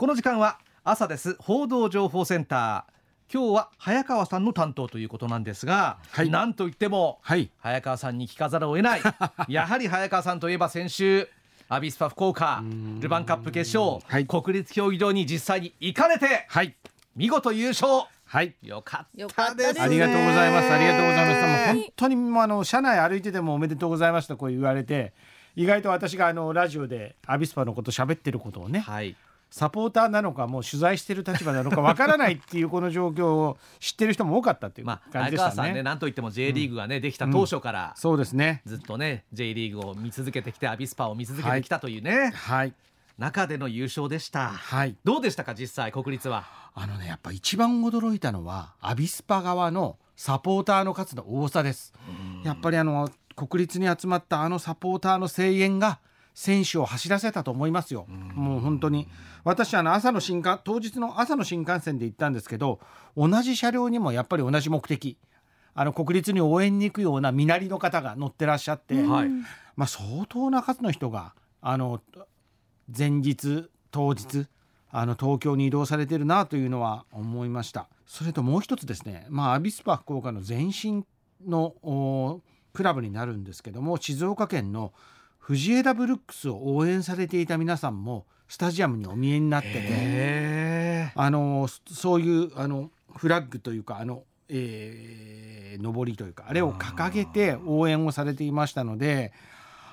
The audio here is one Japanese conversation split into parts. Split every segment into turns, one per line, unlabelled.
この時間は朝です。報道情報センター。今日は早川さんの担当ということなんですが、はい、なんといっても、はい、早川さんに聞かざるを得ない。やはり早川さんといえば先週アビスパ福岡ルヴァンカップ決勝、はい、国立競技場に実際に行かれて、はい、見事優勝。
はい、
よかったです、ね、
ありがとうございます。ありがとうございます。もう本当にもうあの車内歩いててもおめでとうございますとこう言われて、意外と私があのラジオでアビスパのこと喋ってることをね、はい、サポーターなのかもう取材してる立場なのかわからないっていうこの状況を知ってる人も多かったっていう感じでしたね。まあ、ね
なんといっても J リーグがね、うん、できた当初から、
うん、そうですね。
ずっとね J リーグを見続けてきてアビスパを見続けてきたというね、はい、はい、中での優勝でした、はい、どうでしたか実際国立は？
あのねやっぱ一番驚いたのはアビスパ側のサポーターの数の多さです。やっぱりあの国立に集まったあのサポーターの声援が選手を走らせたと思いますよ。もう本当に。私あの朝の新幹当日の朝の新幹線で行ったんですけど同じ車両にもやっぱり同じ目的。あの国立に応援に行くような身なりの方が乗ってらっしゃって、はい、まあ、相当な数の人があの前日当日あの東京に移動されてるなというのは思いました。それともう一つですね、まあ、アビスパ福岡の前身のクラブになるんですけども静岡県の藤枝ブルックスを応援されていた皆さんもスタジアムにお見えになっててあのそういうあのフラッグというかあの、えー、上りというかあれを掲げて応援をされていましたので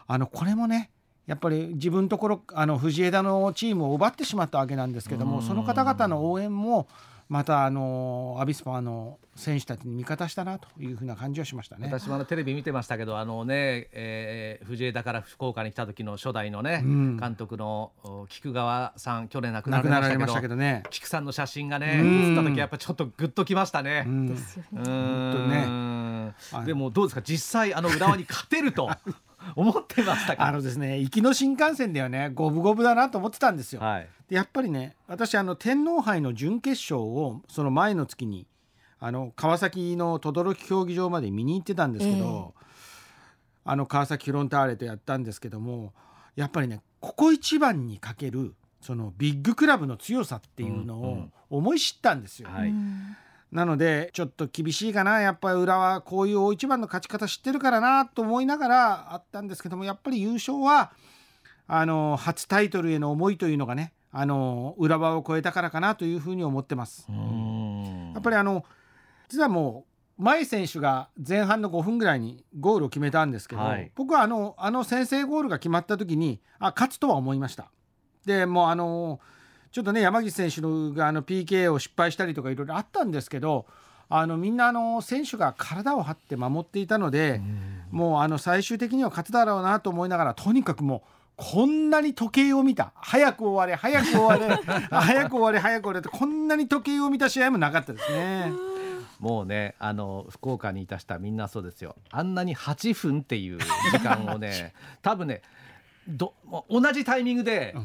あのこれもねやっぱり自分のところあの藤枝のチームを奪ってしまったわけなんですけどもその方々の応援もまたあのアビスパの選手たちに味方したなというふうな感じはしましたね。
私もあのテレビ見てましたけどあのね、えー、藤枝から福岡に来た時の初代のね、うん、監督の菊川さん去年亡くなられましたけどね。菊さんの写真がね写った時やっぱちょっとグッときましたね。うん、ですよね。でもどうですか？実際あの浦和に勝てると 思ってました
あのですね行きの新幹線ではね五分五分だなと思ってたんですよ。はい、でやっぱりね私あの天皇杯の準決勝をその前の月にあの川崎の等々力競技場まで見に行ってたんですけど、えー、あの川崎フロンターレとやったんですけどもやっぱりねここ一番にかけるそのビッグクラブの強さっていうのを思い知ったんですよ。うんうん。はいなのでちょっと厳しいかなやっぱり裏はこういう大一番の勝ち方知ってるからなと思いながらあったんですけどもやっぱり優勝はあの初タイトルへの思いというのがねあの浦和を超えたからかなというふうに思ってます。やっぱりあの実はもう前選手が前半の5分ぐらいにゴールを決めたんですけど、はい、僕はあのあの先制ゴールが決まった時にあ勝つとは思いました。でもうあのちょっとね山岸選手のがあの PK を失敗したりとかいろいろあったんですけどあのみんなあの選手が体を張って守っていたのでもうあの最終的には勝つだろうなと思いながらとにかくもうこんなに時計を見た。早く終われ早く終われ 早く終われ早く終われってこんなに時計を見た試合もなかったですね。
もうねあの福岡にいた人はみんなそうですよ。あんなに8分っていう時間をね 多分ねど同じタイミングで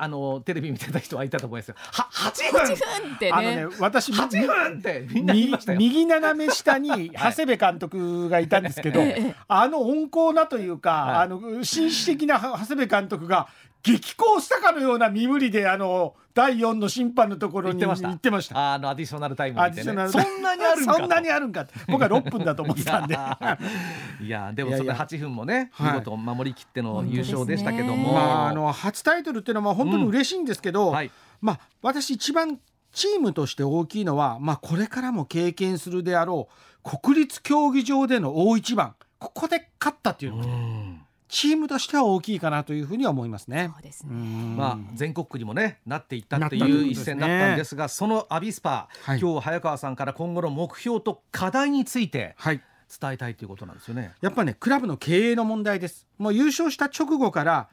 あのテレビ見てた人はいたと思いますよ。は八分？
ってね。あのね
私
八分ってみんな言いましたよ。
右斜め下に長谷部監督がいたんですけど、はい、あの温厚なというか、はい、あの紳士的な長谷部監督が激高したかのような身振りであの第4の審判のところに行ってました。
あのアディショナルタイム、ね、そんな
にあるんかそんなにあるんか僕は6分だと思ってたんで。
いやでもそれ8分もね見事守りきっての優勝でしたけども、
まあ、あの初タイトルっていうのは本当に嬉しいんですけど、うんはい、まあ私一番チームとして大きいのは、まあ、これからも経験するであろう国立競技場での大一番。ここで勝ったっていうのが、ね、チームとしては大きいかなというふうには思いますね。そうですね
まあ、全国区にも、ね、なっていったっていう一戦だったんですが、そのアビスパ、はい、今日早川さんから今後の目標と課題について、はい伝えたいということなんですよね。
やっぱねクラブの経営の問題です。もう優勝した直後から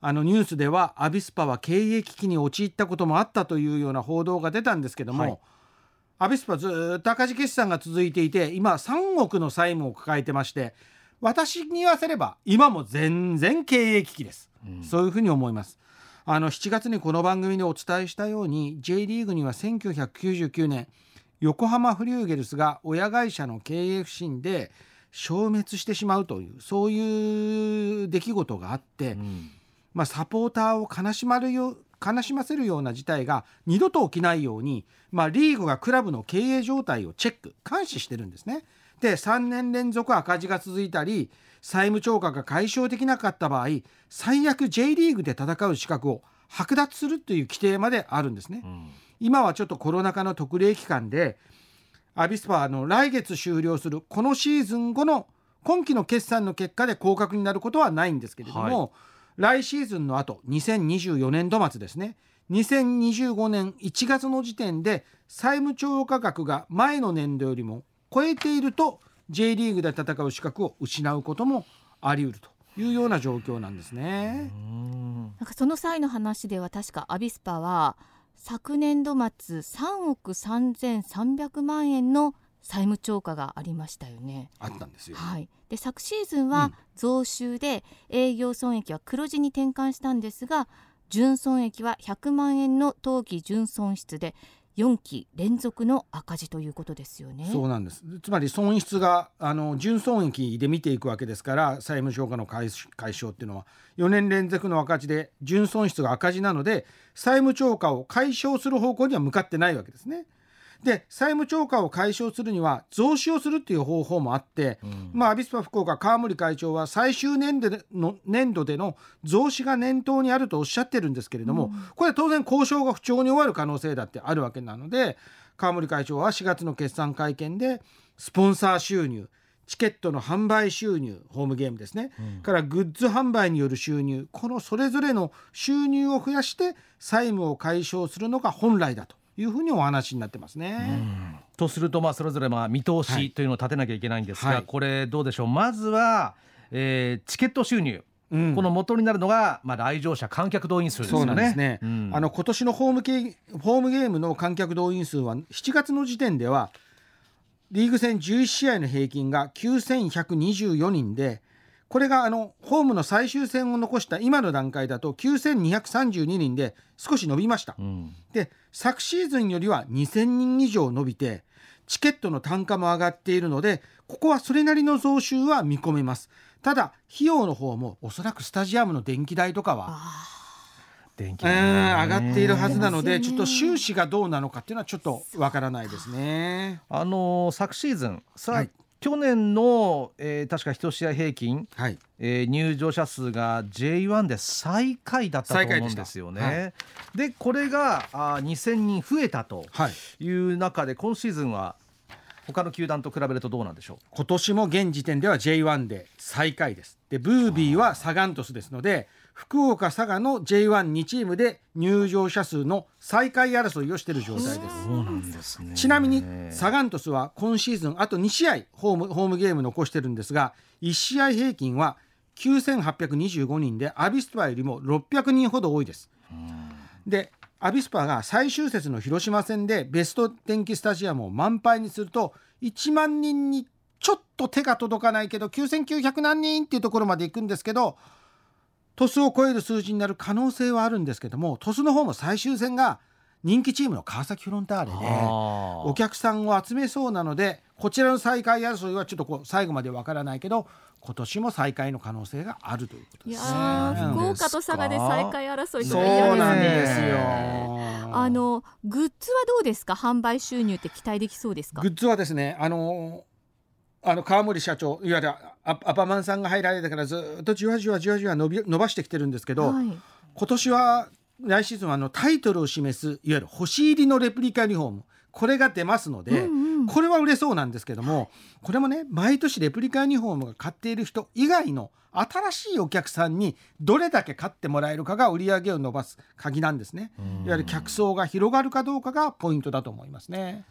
あのニュースではアビスパは経営危機に陥ったこともあったというような報道が出たんですけども、はい、アビスパずっと赤字決算が続いていて今3億の債務を抱えてまして私に言わせれば今も全然経営危機です、うん、そういうふうに思います。あの7月にこの番組でお伝えしたように J リーグには1999年横浜フリューゲルスが親会社の経営不振で消滅してしまうというそういう出来事があって、うん、まあ、サポーターを悲しまるよ悲しませるような事態が二度と起きないように、まあ、リーグがクラブの経営状態をチェック監視してるんですね。で3年連続赤字が続いたり債務超過が解消できなかった場合最悪 J リーグで戦う資格を剥奪するという規定まであるんですね。うん、今はちょっとコロナ禍の特例期間でアビスパの来月終了するこのシーズン後の今期の決算の結果で降格になることはないんですけれども、はい、来シーズンの後2024年度末ですね。2025年1月の時点で債務超過額が前の年度よりも超えていると J リーグで戦う資格を失うこともあり得るというような状況なんですね。
なんかその際の話では確かアビスパは昨年度末3億3300万円の債務超過がありましたよね。
あったんですよ。
はい。で昨シーズンは増収で営業損益は黒字に転換したんですが、純損益は100万円の当期純損失で4期連続の赤字ということですよね。
そうなんです。つまり損失があの純損益で見ていくわけですから、債務超過の解消っていうのは4年連続の赤字で純損失が赤字なので、債務超過を解消する方向には向かってないわけですね。で債務超過を解消するには増資をするっていう方法もあって、うん、まあアビスパ福岡川森会長は最終年度での年度での増資が念頭にあるとおっしゃってるんですけれども、うん、これは当然交渉が不調に終わる可能性だってあるわけなので川森会長は4月の決算会見でスポンサー収入チケットの販売収入ホームゲームですね、うん、からグッズ販売による収入このそれぞれの収入を増やして債務を解消するのが本来だというふうにお話になってますね。
とするとまあそれぞれまあ見通しというのを立てなきゃいけないんですが、はい、これどうでしょう。まずは、えー、チケット収入。うん、この元になるのが、まあ、来場者観客動員数ですよね。ね。
うん、あの今年のホームゲホームゲームの観客動員数は7月の時点ではリーグ戦11試合の平均が9124人でこれがあのホームの最終戦を残した今の段階だと9232人で少し伸びました、うん、で昨シーズンよりは2000人以上伸びてチケットの単価も上がっているのでここはそれなりの増収は見込めます。ただ費用の方もおそらくスタジアムの電気代とかは電気、ね、上がっているはずなので、ちょっと収支がどうなのかっていうのはちょっとわからないですね。
あの昨シーズンさ、はい、去年の、えー、確か1試合平均、はい。えー、入場者数が J1 で最下位だったと思うんですよね。はい、でこれがあ2000人増えたとい。う中で、今シーズンは他の球団と比べるとどうなんでしょう？
今年も現時点では J1 で最下位です。でブービーはサガン鳥栖ですので福岡佐賀の J12 チームで入場者数の最下位争いをしている状態です。
ね、
ちなみにサガン鳥栖は今シーズンあと2試合ホームホームゲーム残してるんですが1試合平均は9825人でアビスパよりも600人ほど多いです。でアビスパが最終節の広島戦でベスト電気スタジアムを満杯にすると1万人にちょっと手が届かないけど9900何人っていうところまで行くんですけど鳥栖を超える数字になる可能性はあるんですけども鳥栖の方も最終戦が人気チームの川崎フロンターレでお客さんを集めそうなのでこちらの再開争いはちょっとこう最後までわからないけど今年も再開の可能性があるということですね。
福岡と佐賀で再開争いとか
嫌ですよ。
あのグッズはどうですか？販売収入って期待できそうですか？
グッズはですねあのあの川森社長いわゆるアパマンさんが入られてからずっとじわじわじわじわ伸び伸ばしてきてるんですけど、はい、今年は来シーズンはあのタイトルを示すいわゆる星入りのレプリカユニフォームこれが出ますので、うんうん、これは売れそうなんですけども、これもね毎年レプリカユニフォームが買っている人以外の新しいお客さんにどれだけ買ってもらえるかが売り上げを伸ばす鍵なんですね。いわゆる客層が広がるかどうかがポイントだと思いますね。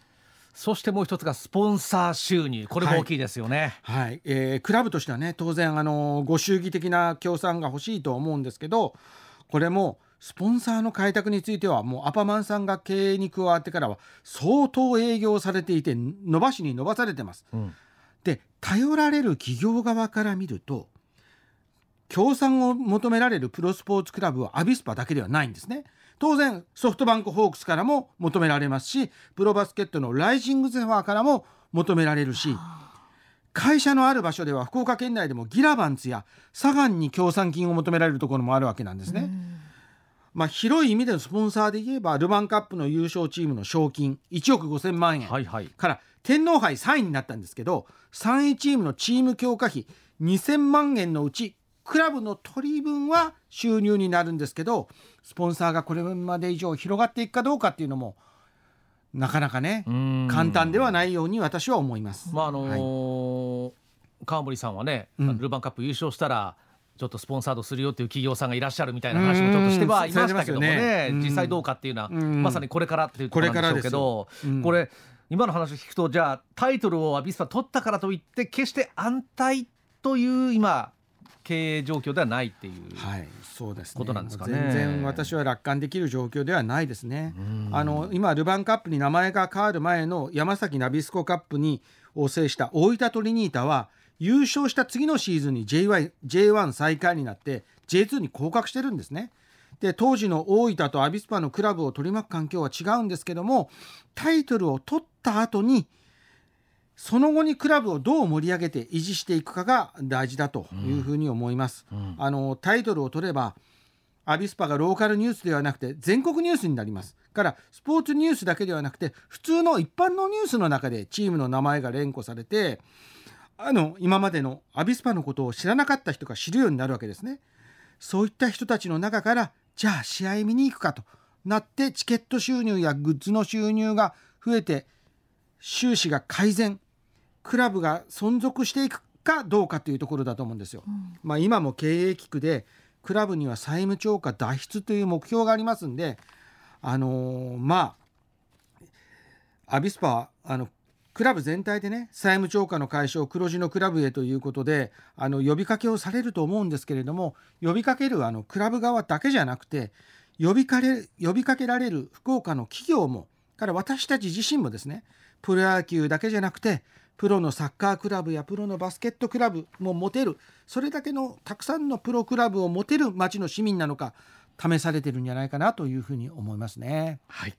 そしてもう一つがスポンサー収入これも大きいですよね。
はい、はい、えー、クラブとしてはね当然あのご祝儀的な協賛が欲しいと思うんですけどこれもスポンサーの開拓についてはもうアパマンさんが経営に加わってからは相当営業されていて伸ばしに伸ばされてます。うん、で頼られる企業側から見ると協賛を求められるプロスポーツクラブはアビスパだけではないんですね。当然ソフトバンクホークスからも求められますしプロバスケットのライジングゼファーからも求められるし会社のある場所では福岡県内でもギラバンツやサガンに協賛金を求められるところもあるわけなんですね。まあ、広い意味でのスポンサーで言えばルヴァンカップの優勝チームの賞金1億5000万円から天皇杯3位になったんですけど3位チームのチーム強化費2000万円のうちクラブの取り分は収入になるんですけどスポンサーがこれまで以上広がっていくかどうかっていうのもなかなかね簡単ではないように私は思います。
まああのーはい、川森さんはね、うん、ルヴァンカップ優勝したらちょっとスポンサードするよっていう企業さんがいらっしゃるみたいな話もちょっとしてはいましたけどもね、実際どうかっていうのはまさにこれからっていうところなんでしょうけどこれ今の話を聞くとじゃあタイトルをアビスパ取ったからといって決して安泰という今経営状況ではないっていう、はい、そうです、ね、ことなんですかね。
全然私は楽観できる状況ではないですね。あの今ルヴァンカップに名前が変わる前の山崎ナビスコカップにを制した大分トリニータは優勝した次のシーズンに J1, J1 最下位になって J2 に降格してるんですね。で当時の大分とアビスパのクラブを取り巻く環境は違うんですけどもタイトルを取った後にその後にクラブをどう盛り上げて維持していくかが大事だというふうに思います。うんうん、あのタイトルを取ればアビスパがローカルニュースではなくて全国ニュースになります。からスポーツニュースだけではなくて普通の一般のニュースの中でチームの名前が連呼されてあの今までのアビスパのことを知らなかった人が知るようになるわけですね。そういった人たちの中からじゃあ試合見に行くかとなってチケット収入やグッズの収入が増えて収支が改善クラブが存続していくかどうかというところだと思うんですよ。うん、まあ、今も経営危機でクラブには債務超過脱出という目標がありますんで、あのー、まあアビスパはあのクラブ全体でね債務超過の解消黒字のクラブへということであの呼びかけをされると思うんですけれども呼びかけるあのクラブ側だけじゃなくて呼びかれ呼びかけられる福岡の企業もから私たち自身もですねプロ野球だけじゃなくてプロのサッカークラブやプロのバスケットクラブも持てるそれだけのたくさんのプロクラブを持てる町の市民なのか試されてるんじゃないかなというふうに思いますね。
はい